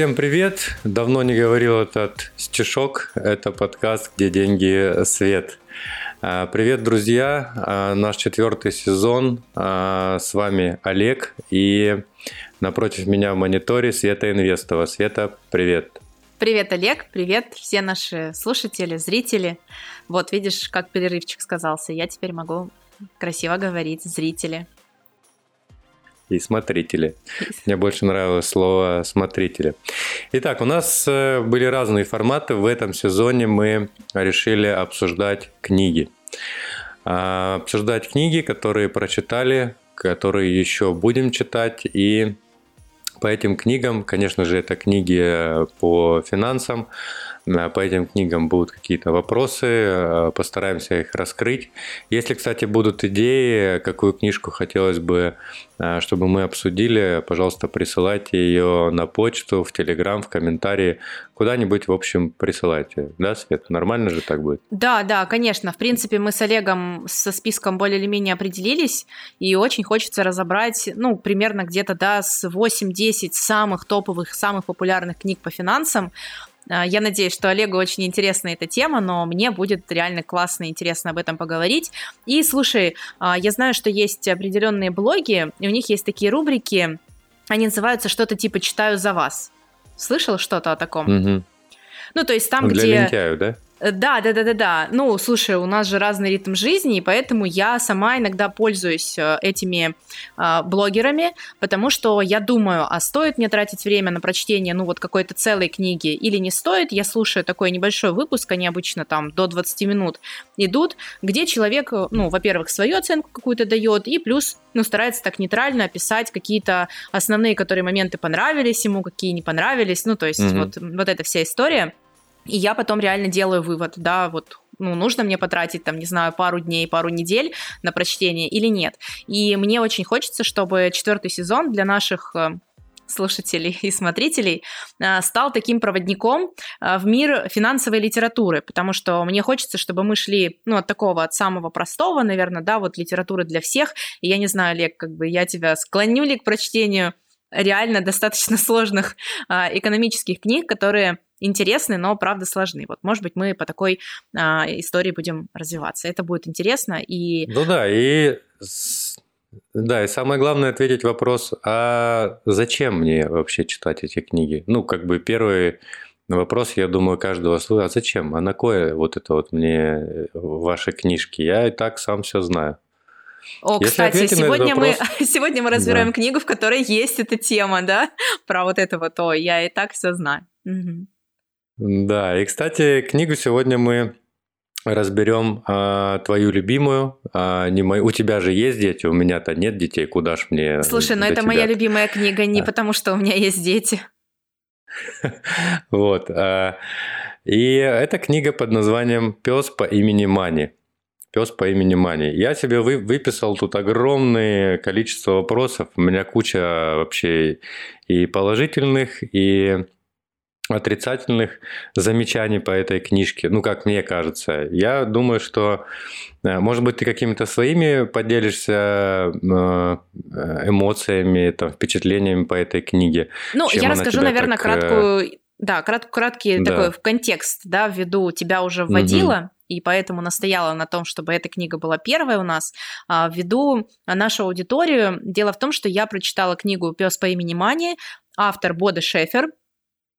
Всем привет! Давно не говорил этот стишок. Это подкаст «Где деньги? Свет». А, привет, друзья! А, наш четвертый сезон. А, с вами Олег и напротив меня в мониторе Света Инвестова. Света, привет! Привет, Олег, привет все наши слушатели, зрители. Вот, видишь, как перерывчик сказался. Я теперь могу красиво говорить, зрители и смотрители. Мне больше нравилось слово смотрители. Итак, у нас э, были разные форматы. В этом сезоне мы решили обсуждать книги. А, обсуждать книги, которые прочитали, которые еще будем читать. И по этим книгам, конечно же, это книги по финансам, по этим книгам будут какие-то вопросы, э, постараемся их раскрыть. Если, кстати, будут идеи, какую книжку хотелось бы, э, чтобы мы обсудили, пожалуйста, присылайте ее на почту, в Телеграм, в комментарии, куда-нибудь, в общем, присылайте. Да, Свет? Нормально же так будет? Да, да, конечно. В принципе, мы с Олегом со списком более или менее определились, и очень хочется разобрать, ну, примерно где-то, да, с 8-10 самых топовых, самых популярных книг по финансам, я надеюсь, что Олегу очень интересна эта тема, но мне будет реально классно и интересно об этом поговорить. И слушай, а, я знаю, что есть определенные блоги, и у них есть такие рубрики, они называются что-то типа «Читаю за вас». Слышал что-то о таком? Угу. Ну, то есть там, Для где... лентяю, да? Э, да, да, да, да, да. Ну, слушай, у нас же разный ритм жизни, и поэтому я сама иногда пользуюсь э, этими э, блогерами, потому что я думаю, а стоит мне тратить время на прочтение, ну, вот какой-то целой книги или не стоит. Я слушаю такой небольшой выпуск, они обычно там до 20 минут идут, где человек, э, ну, во-первых, свою оценку какую-то дает, и плюс, ну, старается так нейтрально описать какие-то основные, которые моменты понравились ему, какие не понравились, ну, то есть mm-hmm. вот, вот эта вся история. И я потом реально делаю вывод, да, вот ну, нужно мне потратить, там, не знаю, пару дней, пару недель на прочтение или нет. И мне очень хочется, чтобы четвертый сезон для наших э, слушателей и смотрителей э, стал таким проводником э, в мир финансовой литературы, потому что мне хочется, чтобы мы шли, ну, от такого, от самого простого, наверное, да, вот литературы для всех. И я не знаю, Олег, как бы я тебя склоню ли к прочтению реально достаточно сложных экономических книг, которые интересны, но правда сложны. Вот, может быть, мы по такой а, истории будем развиваться. Это будет интересно и. Ну да, и да, и самое главное ответить вопрос, а зачем мне вообще читать эти книги? Ну, как бы первый вопрос, я думаю, каждого слушает, а зачем? А на кое вот это вот мне ваши книжки? Я и так сам все знаю. О, Если кстати, сегодня, вопрос... мы, сегодня мы разбираем да. книгу, в которой есть эта тема, да, про вот это вот, о, я и так все знаю. Угу. Да, и, кстати, книгу сегодня мы разберем а, твою любимую, а, не мою. У тебя же есть дети, у меня-то нет детей, куда ж мне? Слушай, но это тебя? моя любимая книга не а. потому, что у меня есть дети. Вот. А, и эта книга под названием "Пес по имени Мани". Пес по имени Мани. Я себе вы, выписал тут огромное количество вопросов. У меня куча вообще и положительных, и отрицательных замечаний по этой книжке, ну, как мне кажется. Я думаю, что, э, может быть, ты какими-то своими поделишься э, эмоциями, там, впечатлениями по этой книге. Ну, я расскажу, наверное, так... Э, краткую, да, крат, краткий да. такой в контекст, да, введу, тебя уже вводила, угу. и поэтому настояла на том, чтобы эта книга была первой у нас. А, введу нашу аудиторию. Дело в том, что я прочитала книгу «Пес по имени Мани», автор Бода Шефер,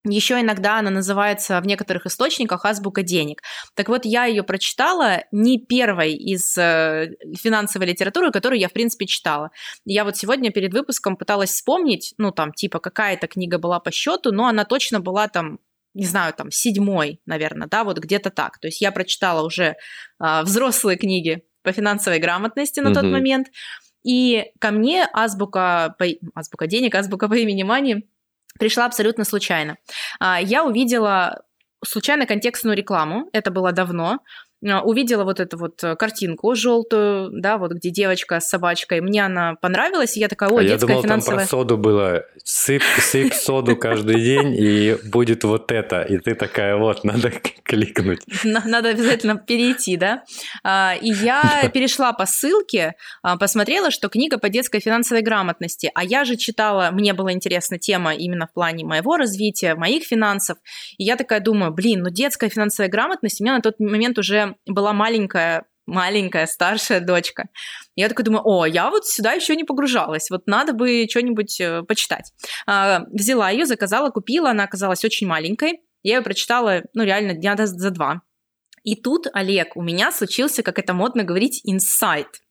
еще иногда она называется в некоторых источниках азбука денег. Так вот, я ее прочитала не первой из э, финансовой литературы, которую я, в принципе, читала. Я вот сегодня перед выпуском пыталась вспомнить, ну, там, типа, какая-то книга была по счету, но она точно была там не знаю, там, седьмой, наверное, да, вот где-то так. То есть я прочитала уже э, взрослые книги по финансовой грамотности на mm-hmm. тот момент, и ко мне азбука, по, азбука денег, азбука по имени Мани пришла абсолютно случайно. А, я увидела случайно контекстную рекламу, это было давно, увидела вот эту вот э, картинку желтую, да, вот где девочка с собачкой. Мне она понравилась, и я такая, о, а детская я думал, финансовая... там про соду было. Сыпь, сыпь соду каждый день, и будет вот это. И ты такая, вот, надо кликнуть. Надо обязательно перейти, да. А, и я перешла по ссылке, а, посмотрела, что книга по детской финансовой грамотности. А я же читала, мне была интересна тема именно в плане моего развития, моих финансов. И я такая думаю, блин, ну детская финансовая грамотность у меня на тот момент уже была маленькая маленькая старшая дочка. Я такая думаю, о, я вот сюда еще не погружалась, вот надо бы что-нибудь э, почитать. А, взяла ее, заказала, купила, она оказалась очень маленькой. Я ее прочитала, ну, реально, дня за два. И тут, Олег, у меня случился, как это модно говорить, инсайт.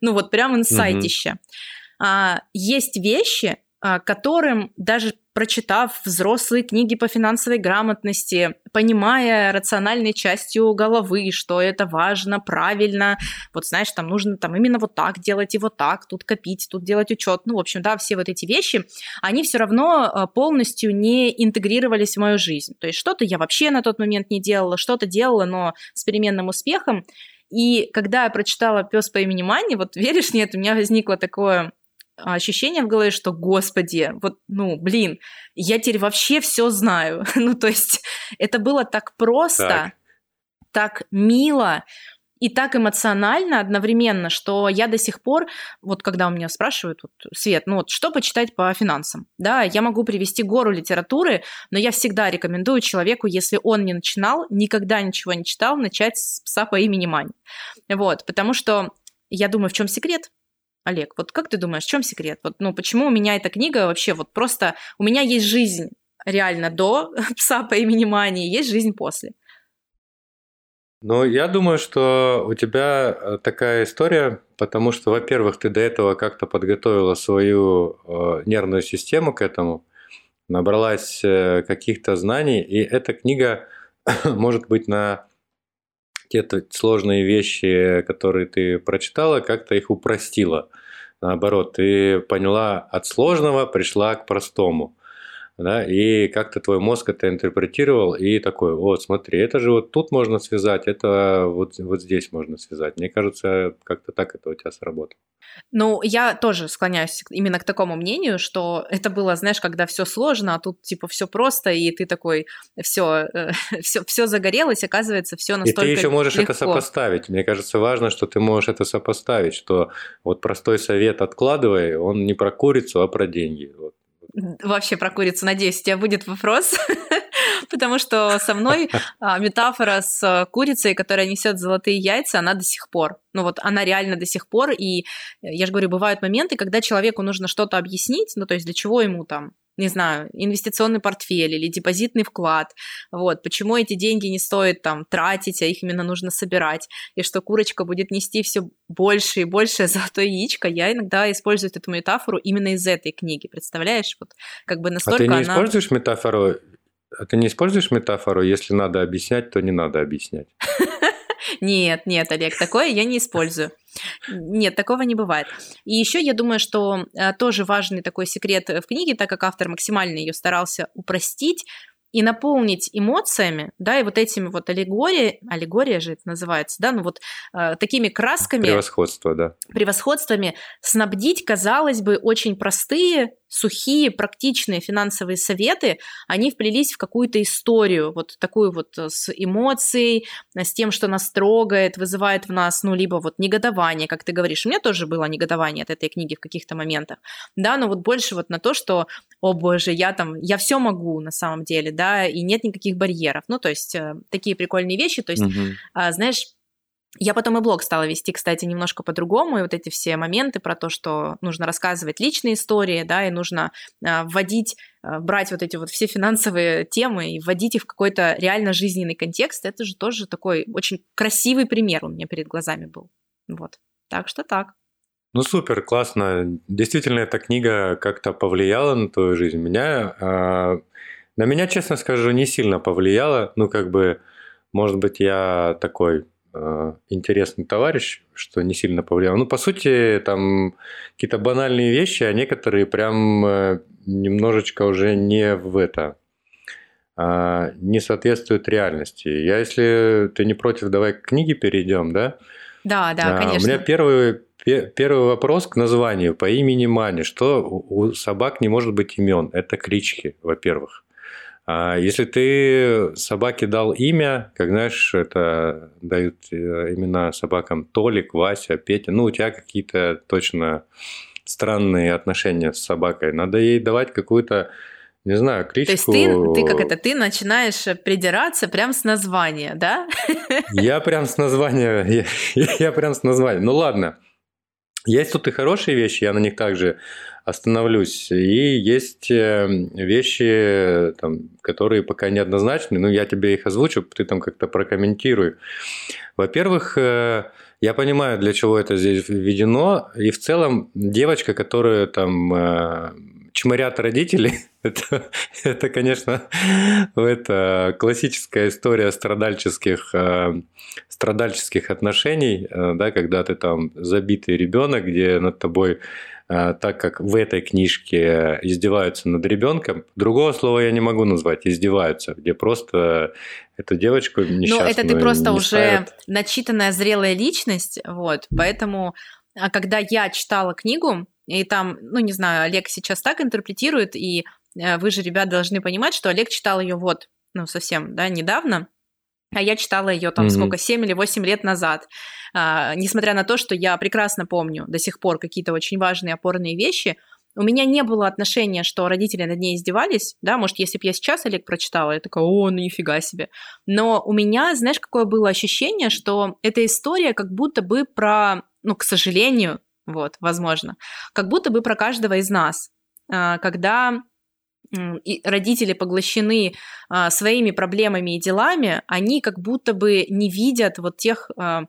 Ну вот прям инсайтище. Mm-hmm. А, есть вещи, а, которым даже прочитав взрослые книги по финансовой грамотности, понимая рациональной частью головы, что это важно, правильно, вот знаешь, там нужно там именно вот так делать и вот так, тут копить, тут делать учет, ну, в общем, да, все вот эти вещи, они все равно а, полностью не интегрировались в мою жизнь. То есть что-то я вообще на тот момент не делала, что-то делала, но с переменным успехом. И когда я прочитала «Пес по имени Манни», вот веришь, нет, у меня возникло такое ощущение в голове, что, господи, вот, ну, блин, я теперь вообще все знаю. ну, то есть это было так просто, так, так мило и так эмоционально одновременно, что я до сих пор, вот когда у меня спрашивают, вот, Свет, ну вот что почитать по финансам? Да, я могу привести гору литературы, но я всегда рекомендую человеку, если он не начинал, никогда ничего не читал, начать с пса по имени Мань. Вот, потому что я думаю, в чем секрет? Олег, вот как ты думаешь, в чем секрет? Вот, ну, почему у меня эта книга вообще вот просто... У меня есть жизнь реально до пса по имени Мани, есть жизнь после. Ну, я думаю, что у тебя э, такая история, потому что, во-первых, ты до этого как-то подготовила свою э, нервную систему к этому, набралась э, каких-то знаний, и эта книга может быть на те сложные вещи, которые ты прочитала, как-то их упростила. Наоборот, ты поняла от сложного, пришла к простому да, и как-то твой мозг это интерпретировал, и такой, вот, смотри, это же вот тут можно связать, это вот, вот здесь можно связать. Мне кажется, как-то так это у тебя сработало. Ну, я тоже склоняюсь именно к такому мнению, что это было, знаешь, когда все сложно, а тут типа все просто, и ты такой, все, все, все загорелось, оказывается, все настолько И ты еще можешь легко. это сопоставить. Мне кажется, важно, что ты можешь это сопоставить, что вот простой совет откладывай, он не про курицу, а про деньги. Вот вообще про курицу. Надеюсь, у тебя будет вопрос, потому что со мной а, метафора с курицей, которая несет золотые яйца, она до сих пор. Ну вот она реально до сих пор. И я же говорю, бывают моменты, когда человеку нужно что-то объяснить, ну то есть для чего ему там не знаю, инвестиционный портфель или депозитный вклад, вот, почему эти деньги не стоит там тратить, а их именно нужно собирать, и что курочка будет нести все больше и больше золотое яичко, я иногда использую эту метафору именно из этой книги, представляешь, вот как бы настолько А ты не она... используешь метафору, а ты не используешь метафору, если надо объяснять, то не надо объяснять? Нет, нет, Олег, такое я не использую. Нет, такого не бывает. И еще я думаю, что э, тоже важный такой секрет в книге, так как автор максимально ее старался упростить, и наполнить эмоциями, да, и вот этими вот аллегории, аллегория же это называется, да, ну вот э, такими красками. Превосходство, да. Превосходствами снабдить, казалось бы, очень простые сухие, практичные финансовые советы, они вплелись в какую-то историю, вот такую вот э, с эмоцией, с тем, что нас трогает, вызывает в нас, ну, либо вот негодование, как ты говоришь. У меня тоже было негодование от этой книги в каких-то моментах, да, но вот больше вот на то, что, о боже, я там, я все могу на самом деле, да, и нет никаких барьеров. Ну, то есть э, такие прикольные вещи, то есть, угу. знаешь, я потом и блог стала вести, кстати, немножко по-другому, и вот эти все моменты про то, что нужно рассказывать личные истории, да, и нужно э, вводить, э, брать вот эти вот все финансовые темы и вводить их в какой-то реально жизненный контекст, это же тоже такой очень красивый пример у меня перед глазами был. Вот. Так что так. Ну супер, классно. Действительно, эта книга как-то повлияла на твою жизнь. Меня, на меня, честно скажу, не сильно повлияла. Ну как бы, может быть, я такой Э, интересный товарищ, что не сильно повлияло. Ну, по сути, там какие-то банальные вещи, а некоторые прям э, немножечко уже не в это, а, не соответствует реальности. Я, если ты не против, давай к книге перейдем, да? Да, да, а, конечно. У меня первый, первый вопрос к названию по имени Мани. Что у собак не может быть имен? Это клички, во-первых. А если ты собаке дал имя, как знаешь, это дают э, имена собакам Толик, Вася, Петя, ну у тебя какие-то точно странные отношения с собакой. Надо ей давать какую-то не знаю, кличку... То есть ты, ты как это, ты начинаешь придираться прям с названия, да? Я прям с названия, я, я прям с названия. Ну ладно, есть тут и хорошие вещи, я на них также остановлюсь. И есть э, вещи, там, которые пока неоднозначны, но я тебе их озвучу, ты там как-то прокомментируй. Во-первых, э, я понимаю, для чего это здесь введено, и в целом девочка, которая там э, чморят родители, это, это, конечно, это классическая история страдальческих, страдальческих отношений, да, когда ты там забитый ребенок, где над тобой так как в этой книжке издеваются над ребенком, другого слова я не могу назвать, издеваются, где просто эту девочку несчастную Ну, это ты просто уже ставят. начитанная зрелая личность, вот, поэтому, а когда я читала книгу, и там, ну, не знаю, Олег сейчас так интерпретирует, и э, вы же, ребят, должны понимать, что Олег читал ее вот, ну, совсем, да, недавно, а я читала ее там mm-hmm. сколько, 7 или 8 лет назад. А, несмотря на то, что я прекрасно помню до сих пор какие-то очень важные опорные вещи, у меня не было отношения, что родители над ней издевались, да, может, если бы я сейчас Олег прочитала, я такая, о, ну нифига себе. Но у меня, знаешь, какое было ощущение, что эта история как будто бы про, ну, к сожалению, вот, возможно, как будто бы про каждого из нас, а, когда и родители поглощены а, своими проблемами и делами, они как будто бы не видят вот тех а,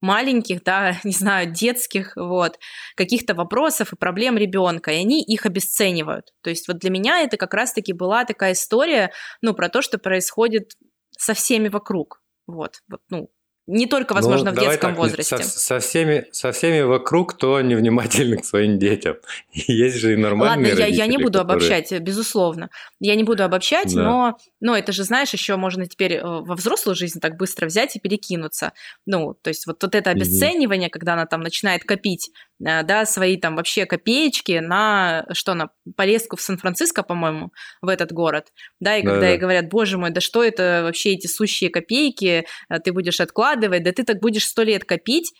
маленьких, да, не знаю, детских вот каких-то вопросов и проблем ребенка, и они их обесценивают. То есть вот для меня это как раз-таки была такая история, ну, про то, что происходит со всеми вокруг. Вот, вот, ну, не только, возможно, ну, в детском так, возрасте. Со, со, всеми, со всеми вокруг, кто невнимательный к своим детям. Есть же и нормальные Ладно, я, я не буду которые... обобщать, безусловно. Я не буду обобщать, да. но, но это же, знаешь, еще можно теперь э, во взрослую жизнь так быстро взять и перекинуться. Ну, то есть вот, вот это обесценивание, угу. когда она там начинает копить да, свои там вообще копеечки на, что, на полезку в Сан-Франциско, по-моему, в этот город, да, и когда ей говорят, боже мой, да что это вообще эти сущие копейки, э, ты будешь откладывать, да ты так будешь сто лет копить,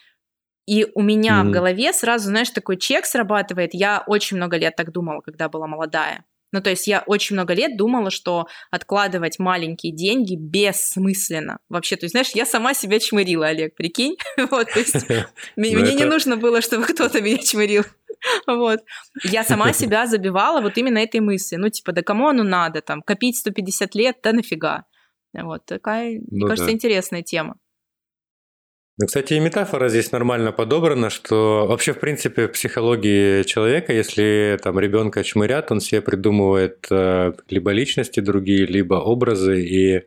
и у меня mm-hmm. в голове сразу, знаешь, такой чек срабатывает. Я очень много лет так думала, когда была молодая. Ну, то есть я очень много лет думала, что откладывать маленькие деньги бессмысленно. Вообще, то есть, знаешь, я сама себя чмырила, Олег, прикинь? Вот, то есть мне ну, не нужно было, чтобы кто-то меня чмырил. Вот. Я сама себя забивала вот именно этой мыслью. Ну, типа, да кому оно надо? Там, копить 150 лет, да нафига? Вот такая, ну, мне кажется, интересная тема. Ну, кстати, и метафора здесь нормально подобрана, что вообще, в принципе, в психологии человека, если там ребенка чмырят, он себе придумывает э, либо личности другие, либо образы и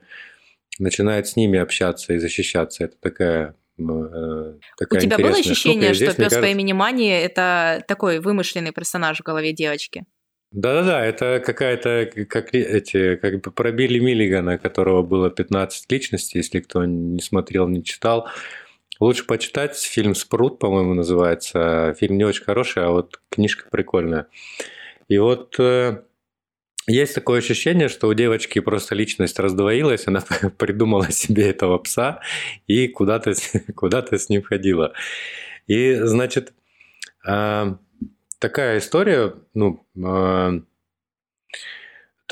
начинает с ними общаться и защищаться. Это такая э, Такая У тебя было ощущение, штука. что пес кажется... по имени Мани это такой вымышленный персонаж в голове девочки? Да-да-да, это какая-то, как эти, как бы про Билли Миллигана, которого было 15 личностей, если кто не смотрел, не читал. Лучше почитать фильм «Спрут», по-моему, называется. Фильм не очень хороший, а вот книжка прикольная. И вот э, есть такое ощущение, что у девочки просто личность раздвоилась, она придумала себе этого пса и куда-то куда с ним ходила. И, значит, э, такая история, ну, э,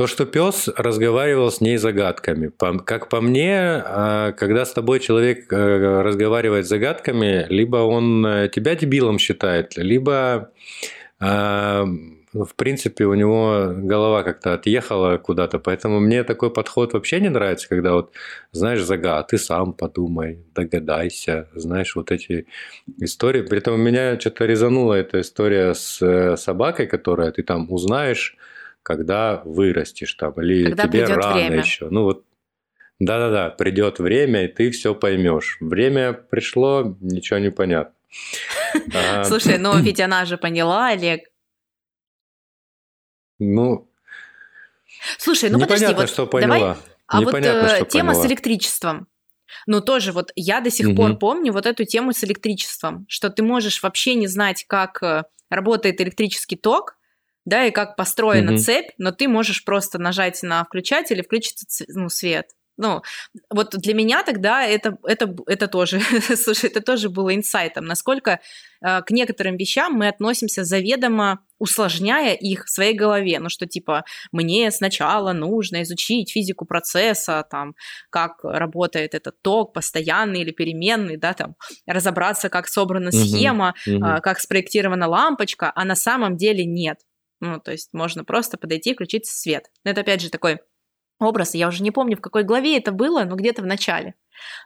то, что пес разговаривал с ней загадками. Как по мне, а, когда с тобой человек э, разговаривает загадками, либо он э, тебя дебилом считает, либо а, в принципе, у него голова как-то отъехала куда-то, поэтому мне такой подход вообще не нравится, когда вот, знаешь, загад, ты сам подумай, догадайся, знаешь, вот эти истории. При этом меня что-то резанула эта история с э, собакой, которая ты там узнаешь, когда вырастешь там, или когда тебе рано время. еще. Ну вот, да-да-да, придет время, и ты все поймешь. Время пришло, ничего не понятно. Слушай, ну ведь она же поняла, Олег. Ну, Слушай, ну Непонятно, подожди, вот что поняла. давай... А Непонятно, вот э, что тема поняла. с электричеством. Ну, тоже вот я до сих Мгм. пор помню вот эту тему с электричеством, что ты можешь вообще не знать, как э, работает электрический ток, да, и как построена Мгм. цепь, но ты можешь просто нажать на включатель и включится ну, свет. Ну, вот для меня тогда это, это, это тоже, слушай, это тоже было инсайтом, насколько э, к некоторым вещам мы относимся заведомо, усложняя их в своей голове. Ну, что типа, мне сначала нужно изучить физику процесса, там, как работает этот ток, постоянный или переменный, да, там, разобраться, как собрана схема, а, как спроектирована лампочка, а на самом деле нет. Ну, то есть можно просто подойти и включить свет. Но это, опять же, такой образ, я уже не помню, в какой главе это было, но где-то в начале.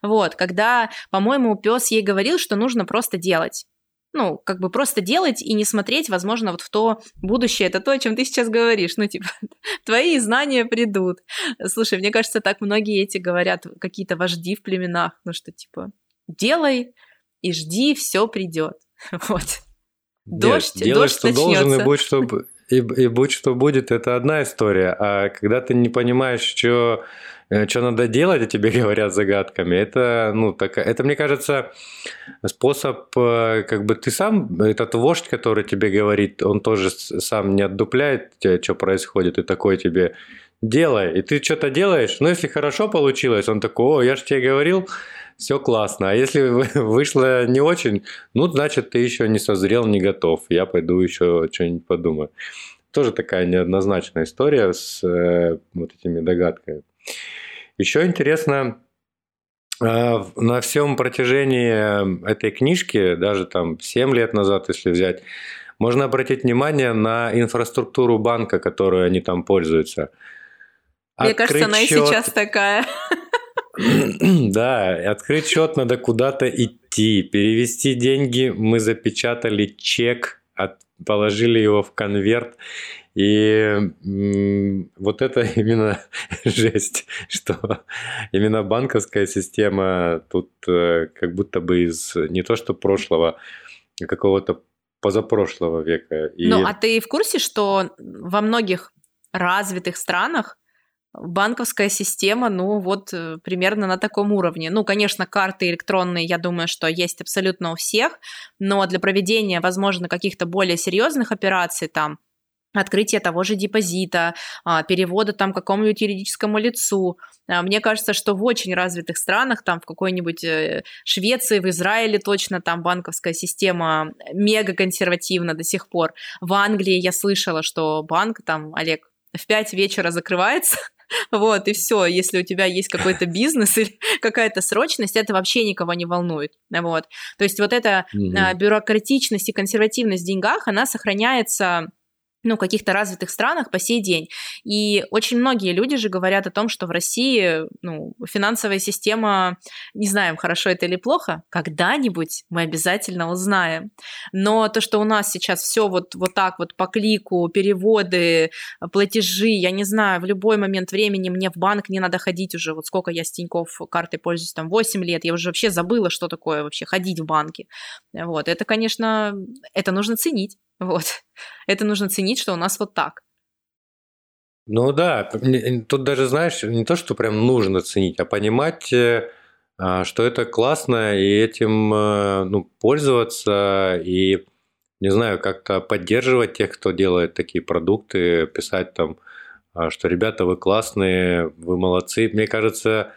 Вот, когда, по-моему, пес ей говорил, что нужно просто делать. Ну, как бы просто делать и не смотреть, возможно, вот в то будущее. Это то, о чем ты сейчас говоришь. Ну, типа, твои знания придут. Слушай, мне кажется, так многие эти говорят, какие-то вожди в племенах. Ну, что типа, делай и жди, все придет. Вот. Дождь, делай, дождь что должен, и начнется. будь что, б- и, и будь что будет, это одна история. А когда ты не понимаешь, что, что надо делать, и тебе говорят загадками, это, ну, так, это, мне кажется, способ, э, как бы ты сам, этот вождь, который тебе говорит, он тоже сам не отдупляет, что происходит, и такой тебе делай, и ты что-то делаешь, ну, если хорошо получилось, он такой, о, я же тебе говорил, все классно, а если вы- вышло не очень, ну, значит, ты еще не созрел, не готов. Я пойду еще что-нибудь подумаю. Тоже такая неоднозначная история с э, вот этими догадками. Еще интересно, э, на всем протяжении этой книжки, даже там 7 лет назад, если взять, можно обратить внимание на инфраструктуру банка, которую они там пользуются. Мне кажется, она и Открыть сейчас такая. Да, открыть счет надо куда-то идти, перевести деньги, мы запечатали чек, от- положили его в конверт, и м, вот это именно жесть, что именно банковская система тут э, как будто бы из не то что прошлого, а какого-то позапрошлого века. И... Ну, а ты в курсе, что во многих развитых странах банковская система, ну, вот э, примерно на таком уровне. Ну, конечно, карты электронные, я думаю, что есть абсолютно у всех, но для проведения, возможно, каких-то более серьезных операций, там, открытие того же депозита, а, перевода там какому-нибудь юридическому лицу. А, Мне кажется, что в очень развитых странах, там в какой-нибудь э, Швеции, в Израиле точно там банковская система мега консервативна до сих пор. В Англии я слышала, что банк там, Олег, в 5 вечера закрывается, вот, и все, если у тебя есть какой-то бизнес или какая-то срочность, это вообще никого не волнует, вот. То есть вот эта а, бюрократичность и консервативность в деньгах, она сохраняется ну, каких-то развитых странах по сей день. И очень многие люди же говорят о том, что в России ну, финансовая система, не знаем, хорошо это или плохо, когда-нибудь мы обязательно узнаем. Но то, что у нас сейчас все вот, вот так вот по клику, переводы, платежи, я не знаю, в любой момент времени мне в банк не надо ходить уже, вот сколько я с Тинькофф картой пользуюсь, там 8 лет, я уже вообще забыла, что такое вообще ходить в банке. Вот, это, конечно, это нужно ценить. Вот. Это нужно ценить, что у нас вот так. Ну да, тут даже, знаешь, не то, что прям нужно ценить, а понимать, э, а, что это классно, и этим э, ну, пользоваться, и, не знаю, как-то поддерживать тех, кто делает такие продукты, писать там, а, что, ребята, вы классные, вы молодцы. Мне кажется,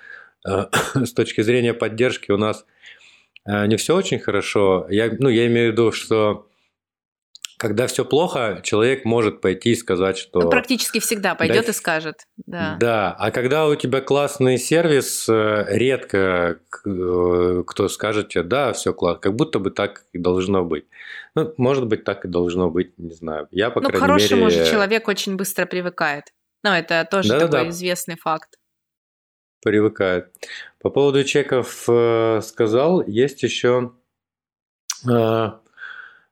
э, с точки зрения поддержки у нас не все очень хорошо. Я, ну, я имею в виду, что когда все плохо, человек может пойти и сказать, что... Ну, практически всегда пойдет Да. и скажет. Да. Да, а когда у тебя классный сервис, э, редко к- э, кто скажет тебе, да, все классно, как будто бы так и должно быть. Ну, может быть, так и должно быть, не знаю. Я, по ну, к крайней хорошему мере... же человек очень быстро привыкает. Ну, это тоже Да-да-да. такой известный факт. привыкает. По поводу чеков э, сказал, есть еще э,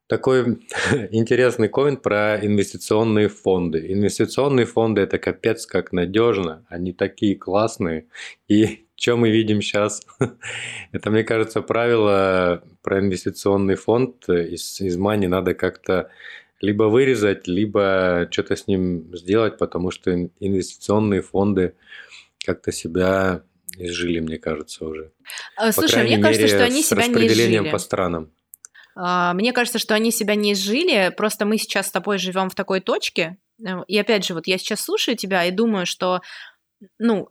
такой интересный коммент про инвестиционные фонды. Инвестиционные фонды это капец как надежно, они такие классные. И что мы видим сейчас? это, мне кажется, правило про инвестиционный фонд из, из Мани надо как-то либо вырезать, либо что-то с ним сделать, потому что инвестиционные фонды как-то себя изжили, мне кажется, уже. А, слушай, мне кажется, мере, что они себя не изжили. по странам. А, мне кажется, что они себя не изжили, просто мы сейчас с тобой живем в такой точке, э, и опять же, вот я сейчас слушаю тебя и думаю, что, ну,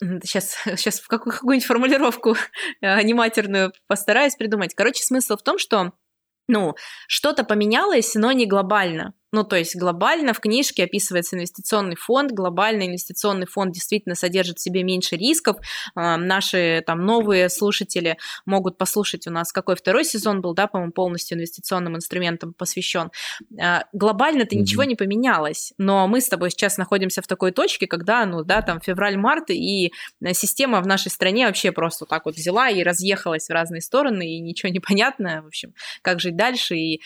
сейчас, сейчас в какую, какую-нибудь формулировку аниматорную постараюсь придумать. Короче, смысл в том, что ну, что-то поменялось, но не глобально. Ну, то есть глобально в книжке описывается инвестиционный фонд, глобальный инвестиционный фонд действительно содержит в себе меньше рисков. Наши там новые слушатели могут послушать у нас, какой второй сезон был, да, по-моему, полностью инвестиционным инструментам посвящен. А, глобально-то mm-hmm. ничего не поменялось, но мы с тобой сейчас находимся в такой точке, когда, ну, да, там февраль-март, и э, система в нашей стране вообще просто так вот взяла и разъехалась в разные стороны, и ничего не понятно, в общем, как жить дальше, и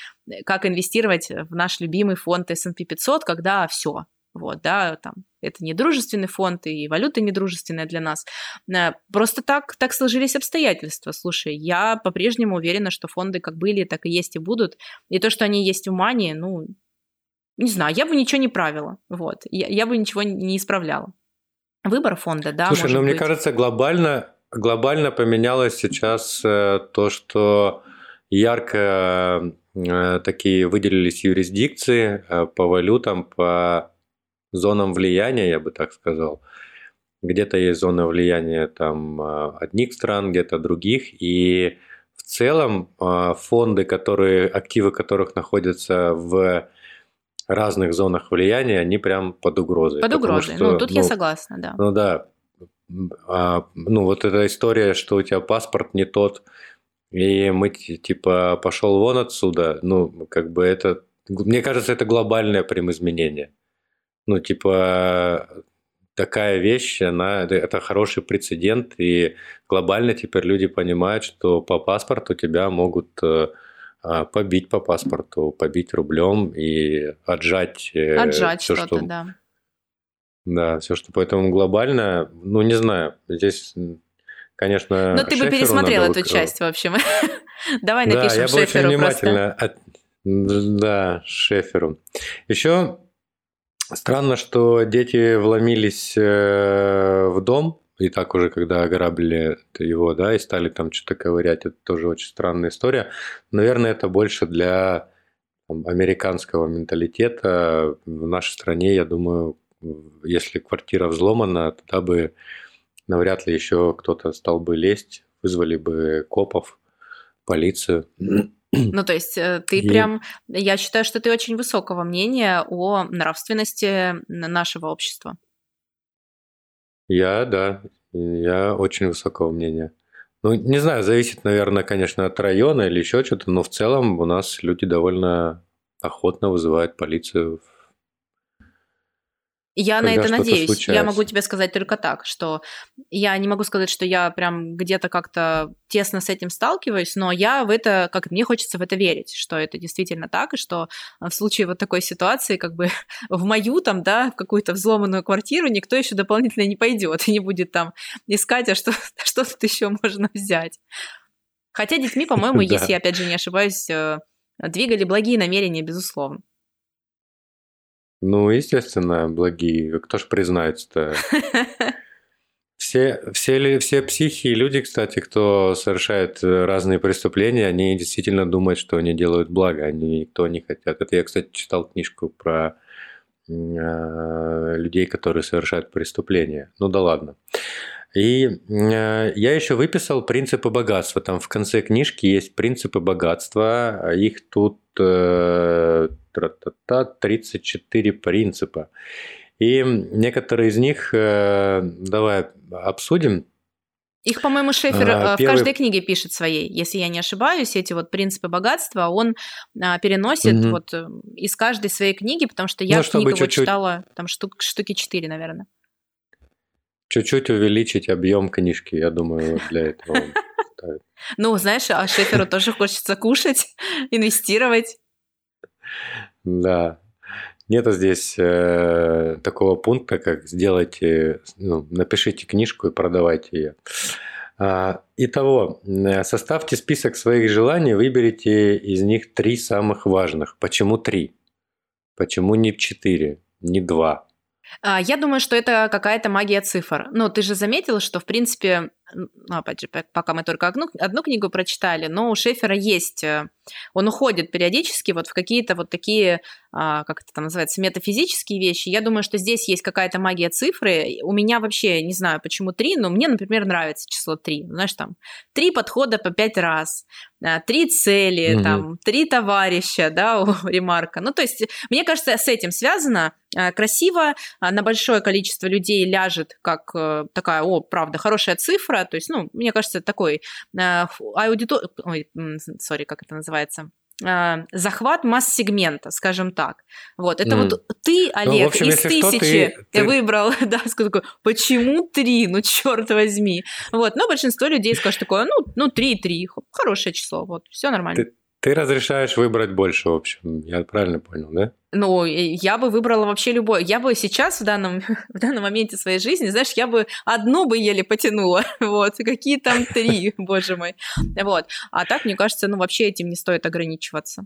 как инвестировать в наш любимый фонд S&P 500, когда все, вот, да, там, это не дружественный фонд, и валюта недружественная для нас. Э, просто так, так сложились обстоятельства. Слушай, я по-прежнему уверена, что фонды как были, так и есть и будут. И то, что они есть в Мане, ну, не знаю, я бы ничего не правила, вот, я, я бы ничего не исправляла. Выбор фонда, да, Слушай, ну, быть. мне кажется, глобально, глобально поменялось сейчас э, то, что ярко такие выделились юрисдикции э, по валютам, по зонам влияния, я бы так сказал. Где-то есть зона влияния там э, одних стран, где-то других. И в целом фонды, которые, активы которых находятся в разных зонах влияния, они прям под угрозой. Под угрозой, что, ну тут ну, я согласна, да. Ну да, а, ну вот эта история, что у тебя паспорт не тот, и мы типа пошел вон отсюда, ну, как бы это, мне кажется, это глобальное прям изменение. Ну, типа, такая вещь, она, это хороший прецедент, и глобально теперь люди понимают, что по паспорту тебя могут э, а, побить по паспорту, побить рублем и отжать, э, отжать все, что, да. Да, все, что поэтому глобально, ну не знаю, здесь конечно, Но ты бы пересмотрел эту часть, в общем. Давай напишем да, я Шеферу очень внимательно от... Да, Шеферу. Еще странно, что дети вломились э, в дом, и так уже, когда ограбили его, да, и стали там что-то ковырять, это тоже очень странная история. Наверное, это больше для там, американского менталитета. В нашей стране, я думаю, если квартира взломана, тогда бы навряд ли еще кто-то стал бы лезть, вызвали бы копов, полицию. Ну, то есть э, ты и... прям, я считаю, что ты очень высокого мнения о нравственности нашего общества. Я, да, я очень высокого мнения. Ну, не знаю, зависит, наверное, конечно, от района или еще что-то, но в целом у нас люди довольно охотно вызывают полицию я на это надеюсь. Случается. Я могу тебе сказать только так, что я не могу сказать, что я прям где-то как-то тесно с этим сталкиваюсь, но я в это, как мне хочется в это верить, что это действительно так, и что в случае вот такой ситуации, как бы в мою там, да, в какую-то взломанную квартиру никто еще дополнительно не пойдет и не будет там искать, а что, что тут еще можно взять. Хотя детьми, по-моему, если я опять же не ошибаюсь, э, двигали благие намерения, безусловно. Ну, естественно, благие. Кто ж признается-то? Все, все, все психи и люди, кстати, кто совершает э, разные преступления, они действительно думают, что они делают благо, они никто не хотят. Это я, кстати, читал книжку про э, людей, которые совершают преступления. Ну да ладно. И э, я еще выписал принципы богатства. Там в конце книжки есть принципы богатства. Их тут э, 34 принципа. И некоторые из них э, давай обсудим. Их, по-моему, Шефер а, первый... в каждой книге пишет своей, если я не ошибаюсь, эти вот принципы богатства он а, переносит угу. вот э, из каждой своей книги, потому что я ну, книгу его читала там штук, штуки четыре, наверное. Чуть-чуть увеличить объем книжки, я думаю, для этого Ну, знаешь, а Шеферу тоже хочется кушать, инвестировать. Да. Нету здесь э, такого пункта, как сделайте, ну, напишите книжку и продавайте ее. А, итого, э, составьте список своих желаний, выберите из них три самых важных. Почему три? Почему не 4, не 2? А, я думаю, что это какая-то магия цифр. Ну, ты же заметил, что, в принципе, ну, опять же, пока мы только одну, одну книгу прочитали, но у Шефера есть, э, он уходит периодически вот в какие-то вот такие, а, как это там называется, метафизические вещи. Я думаю, что здесь есть какая-то магия цифры. У меня вообще, не знаю, почему три, но мне, например, нравится число три. Знаешь, там, три подхода по пять раз, а, три цели, угу. там, три товарища, да, у Ремарка. Ну, то есть, мне кажется, с этим связано а, красиво, на большое количество людей ляжет как э, такая, о, правда, хорошая цифра, то есть, ну, мне кажется, такой э, аудитор... Ой, сори, как это называется? Э, захват масс-сегмента, скажем так. Вот, это mm. вот ты, Олег, ну, общем, из тысячи что, ты, выбрал, да, такой, почему три, ну, черт возьми. Вот, но большинство людей скажут такое, ну, ну, три, три, хорошее число, вот, все нормально. Ты, ты разрешаешь выбрать больше, в общем, я правильно понял, да? Ну, я бы выбрала вообще любой. Я бы сейчас в данном, в данном моменте своей жизни, знаешь, я бы одну бы еле потянула. Вот, какие там три, боже мой. Вот. А так, мне кажется, ну, вообще этим не стоит ограничиваться.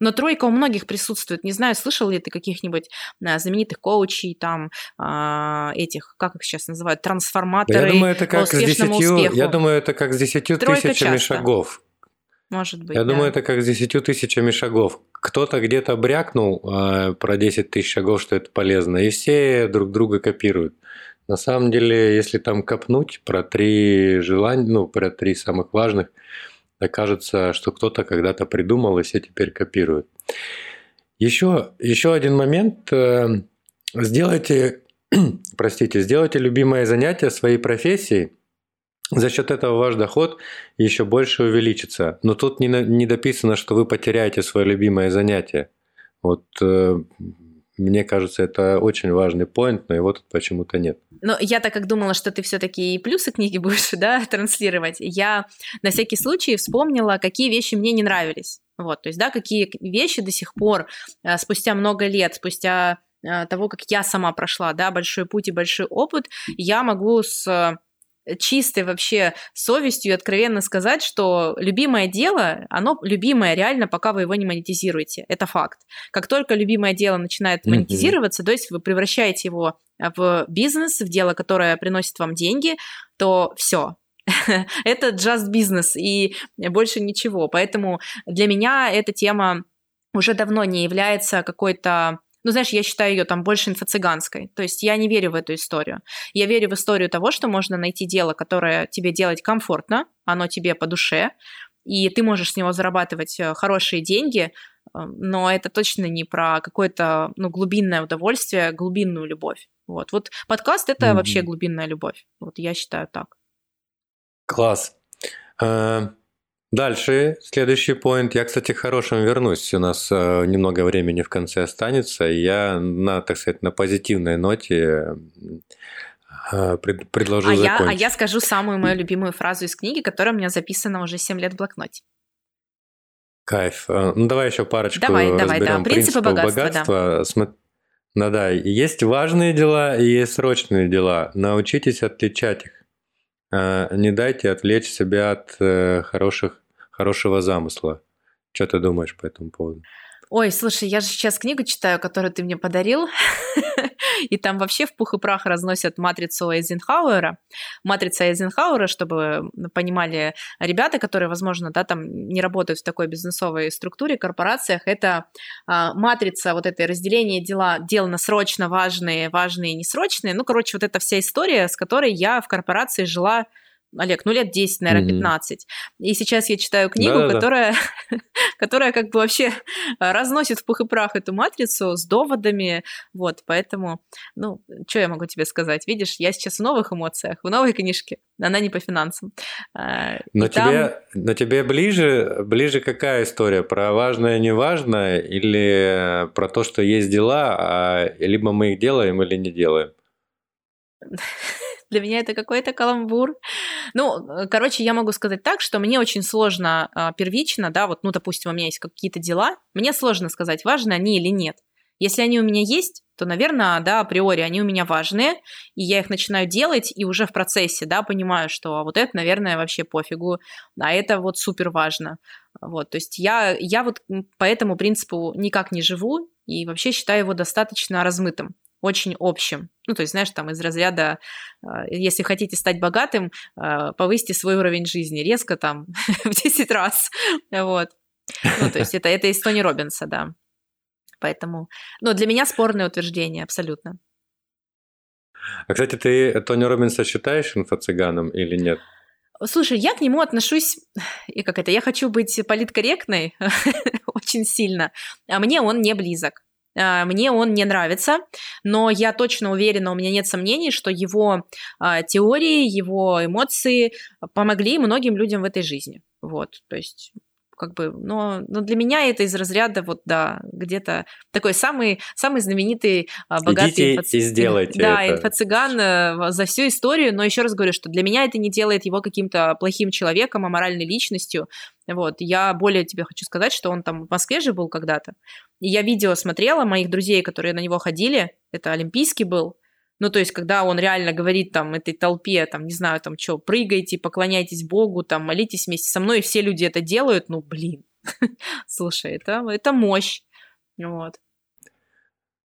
Но тройка у многих присутствует. Не знаю, слышал ли ты каких-нибудь а, знаменитых коучей, там, а, этих, как их сейчас называют, трансформаторы я думаю, это как с 10, Я думаю, это как с десятью тысячами часто. шагов. Может быть. Я да. думаю, это как с десятью тысячами шагов. Кто-то где-то брякнул э, про 10 тысяч шагов, что это полезно, и все друг друга копируют. На самом деле, если там копнуть про три желания, ну, про три самых важных, окажется, что кто-то когда-то придумал, и все теперь копируют. Еще, еще один момент. Э, сделайте, простите, сделайте любимое занятие своей профессии – за счет этого ваш доход еще больше увеличится. Но тут не, не дописано, что вы потеряете свое любимое занятие. Вот э, мне кажется, это очень важный поинт, но его тут почему-то нет. Но я так как думала, что ты все-таки и плюсы книги будешь да, транслировать, я на всякий случай вспомнила, какие вещи мне не нравились. Вот, то есть, да, какие вещи до сих пор, э, спустя много лет, спустя э, того, как я сама прошла, да, большой путь и большой опыт, я могу с чистой вообще совестью и откровенно сказать, что любимое дело, оно любимое реально, пока вы его не монетизируете. Это факт. Как только любимое дело начинает монетизироваться, mm-hmm. то есть вы превращаете его в бизнес, в дело, которое приносит вам деньги, то все, это just бизнес и больше ничего. Поэтому для меня эта тема уже давно не является какой-то ну, знаешь, я считаю ее там больше инфо-цыганской. То есть я не верю в эту историю. Я верю в историю того, что можно найти дело, которое тебе делать комфортно, оно тебе по душе, и ты можешь с него зарабатывать э, хорошие деньги, э, но это точно не про какое-то ну, глубинное удовольствие, глубинную любовь. Вот, вот подкаст это mm-hmm. вообще глубинная любовь. Вот я считаю так. Класс. А, Дальше, следующий поинт. Я, кстати, к хорошему вернусь. У нас э, немного времени в конце останется. И я на, так сказать, на позитивной ноте э, пред, предложу а закончить. Я, а я скажу самую мою любимую фразу из книги, которая у меня записана уже 7 лет в блокноте. Кайф. Э, ну, давай еще парочку давай, давай, да. Принципы богатства. богатства. Да. Ну да, есть важные дела и есть срочные дела. Научитесь отличать их. Э, не дайте отвлечь себя от э, хороших, хорошего замысла. Что ты думаешь по этому поводу? Ой, слушай, я же сейчас книгу читаю, которую ты мне подарил, и там вообще в пух и прах разносят матрицу Эйзенхауэра. Матрица Эйзенхауэра, чтобы понимали ребята, которые, возможно, да, там не работают в такой бизнесовой структуре, корпорациях, это а, матрица вот этой разделения дела, дел на срочно важные, важные и несрочные. Ну, короче, вот эта вся история, с которой я в корпорации жила Олег, ну лет 10, наверное, 15. Mm-hmm. И сейчас я читаю книгу, Да-да-да. которая, которая как бы вообще разносит в пух и прах эту матрицу с доводами. Вот, поэтому, ну, что я могу тебе сказать? Видишь, я сейчас в новых эмоциях, в новой книжке. Она не по финансам. А, но, там... тебе, но тебе ближе, ближе какая история? Про важное, неважное или про то, что есть дела, а либо мы их делаем или не делаем? Для меня это какой-то каламбур. Ну, э, короче, я могу сказать так, что мне очень сложно а, первично, да, вот, ну, допустим, у меня есть какие-то дела, мне сложно сказать, важны они или нет. Если они у меня есть, то, наверное, да, априори они у меня важные, и я их начинаю делать, и уже в процессе, да, понимаю, что вот это, наверное, вообще пофигу, а это вот супер важно. Вот, то есть я, я вот по этому принципу никак не живу и вообще считаю его достаточно размытым очень общим. Ну, то есть, знаешь, там из разряда, а, если хотите стать богатым, а, повысьте свой уровень жизни резко там в 10 раз. Вот. Ну, то есть это, это из Тони Робинса, да. Поэтому, ну, для меня спорное утверждение, абсолютно. А, кстати, ты Тони Робинса считаешь инфо-цыганом или нет? Слушай, я к нему отношусь, и как это, я хочу быть политкорректной очень сильно, а мне он не близок. А, мне он не нравится, но я точно уверена, у меня нет сомнений, что его а, теории, его эмоции помогли многим людям в этой жизни. Вот, то есть как бы, но, но для меня это из разряда вот, да, где-то такой самый, самый знаменитый а, богатый инфо... и сделайте Да, это. инфо-цыган э, за всю историю, но еще раз говорю, что для меня это не делает его каким-то плохим человеком, аморальной личностью, вот, я более тебе хочу сказать, что он там в Москве же был когда-то, и я видео смотрела моих друзей, которые на него ходили, это Олимпийский был, ну, то есть, когда он реально говорит там этой толпе, там, не знаю, там, что, прыгайте, поклоняйтесь Богу, там, молитесь вместе со мной, и все люди это делают, ну, блин. Слушай, это, это мощь. Вот.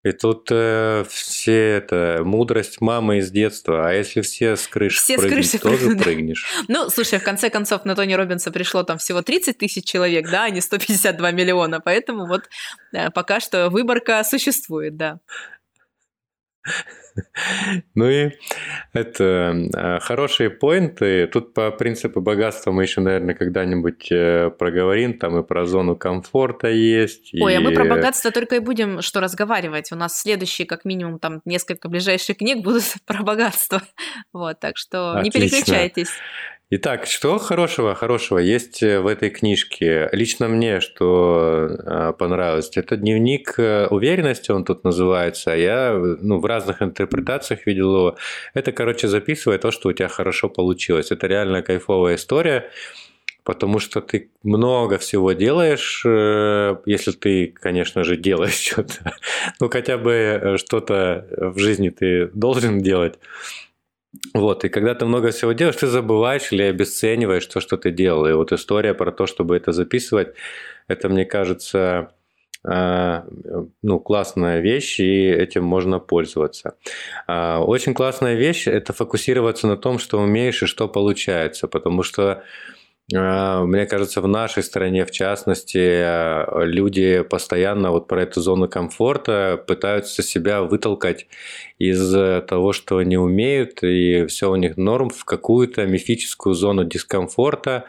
И тут э, все это мудрость мамы из детства. А если все с крыши все прыгнуть, с крыши тоже прыгнут, прыгнешь? Ну, слушай, в конце концов на Тони Робинса пришло там всего 30 тысяч человек, да, а не 152 миллиона. Поэтому вот э, пока что выборка существует, да. Ну и это а, хорошие поинты. Тут по принципу богатства мы еще, наверное, когда-нибудь э, проговорим. Там и про зону комфорта есть. Ой, и... а мы про богатство только и будем что разговаривать. У нас следующие, как минимум, там несколько ближайших книг будут про богатство. Вот, так что Отлично. не переключайтесь. Итак, что хорошего, хорошего есть э, в этой книжке? Лично мне, что э, понравилось, это дневник э, уверенности, он тут называется. А я ну, в разных интерпретациях видел его. Это, короче, записывая то, что у тебя хорошо получилось. Это реально кайфовая история потому что ты много всего делаешь, если ты, конечно же, делаешь что-то. Ну, хотя бы что-то в жизни ты должен делать. Вот, и когда ты много всего делаешь, ты забываешь или обесцениваешь то, что ты делал. И вот история про то, чтобы это записывать, это, мне кажется, а, ну, классная вещь, и этим можно пользоваться. А, очень классная вещь – это фокусироваться на том, что умеешь и что получается, потому что мне кажется, в нашей стране, в частности, люди постоянно вот про эту зону комфорта пытаются себя вытолкать из того, что они умеют, и все у них норм, в какую-то мифическую зону дискомфорта,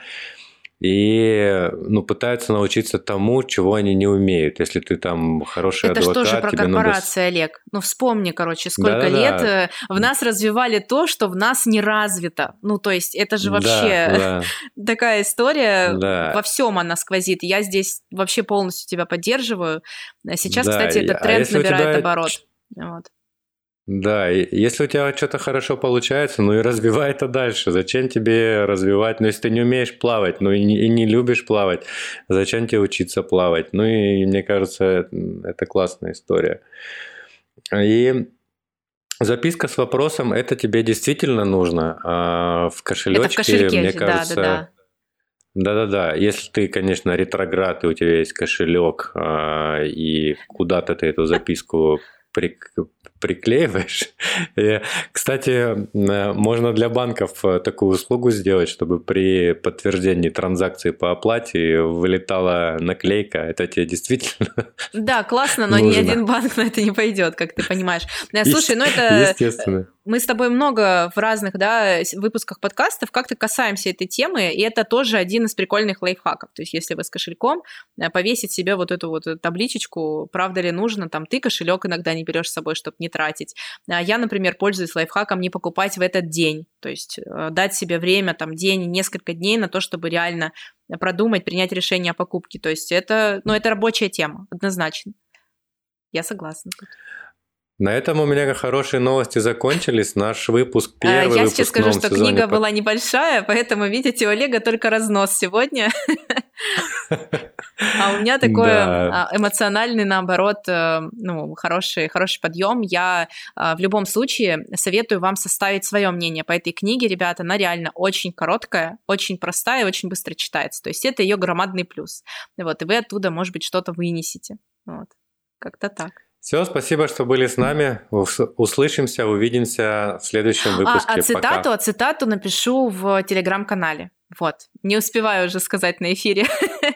и ну, пытаются научиться тому, чего они не умеют. Если ты там хороший Это адвокат... Это же про корпорации, надо... Олег? Ну, вспомни, короче, сколько Да-да-да. лет э, в нас развивали то, что в нас не развито. Ну, то есть это же вообще да, да. такая история. Да. Во всем она сквозит. Я здесь вообще полностью тебя поддерживаю. Сейчас, да. кстати, этот а тренд а набирает тебя... оборот. Вот. Да, если у тебя что-то хорошо получается, ну и развивай это дальше. Зачем тебе развивать? Ну, если ты не умеешь плавать, ну и не, и не любишь плавать, зачем тебе учиться плавать? Ну и мне кажется, это классная история. И записка с вопросом, это тебе действительно нужно? А в кошелечке, это в кошельке, мне кажется... Да, да, да. Да-да-да, если ты, конечно, ретроград, и у тебя есть кошелек, а, и куда-то ты эту записку приклеиваешь. И, кстати, можно для банков э, такую услугу сделать, чтобы при подтверждении транзакции по оплате вылетала наклейка. Это тебе действительно Да, классно, но нужно. ни один банк на это не пойдет, как ты понимаешь. Э, слушай, ну это... Естественно мы с тобой много в разных да, выпусках подкастов как-то касаемся этой темы, и это тоже один из прикольных лайфхаков. То есть, если вы с кошельком, э, повесить себе вот эту вот табличечку, правда ли нужно, там, ты кошелек иногда не берешь с собой, чтобы не тратить. А я, например, пользуюсь лайфхаком не покупать в этот день, то есть э, дать себе время, там, день, несколько дней на то, чтобы реально продумать, принять решение о покупке. То есть это, ну, это рабочая тема, однозначно. Я согласна. На этом у меня хорошие новости закончились. Наш выпуск а, первый. Я выпуск сейчас скажу, что книга была небольшая, поэтому видите у Олега только разнос сегодня. А у меня такой. А, эмоциональный, наоборот, э, ну, хороший, хороший подъем. Я а, в любом случае советую вам составить свое мнение по этой книге, ребята. Она реально очень короткая, очень простая и очень быстро читается. То есть это ее громадный плюс. Вот, и вы оттуда, может быть, что-то вынесете. Вот, как-то так. Все, спасибо, что были с нами. Услышимся, увидимся в следующем выпуске. А, а цитату, Пока. а цитату напишу в телеграм-канале. Вот, не успеваю уже сказать на эфире.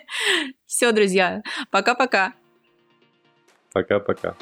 Все, друзья, пока-пока. Пока-пока.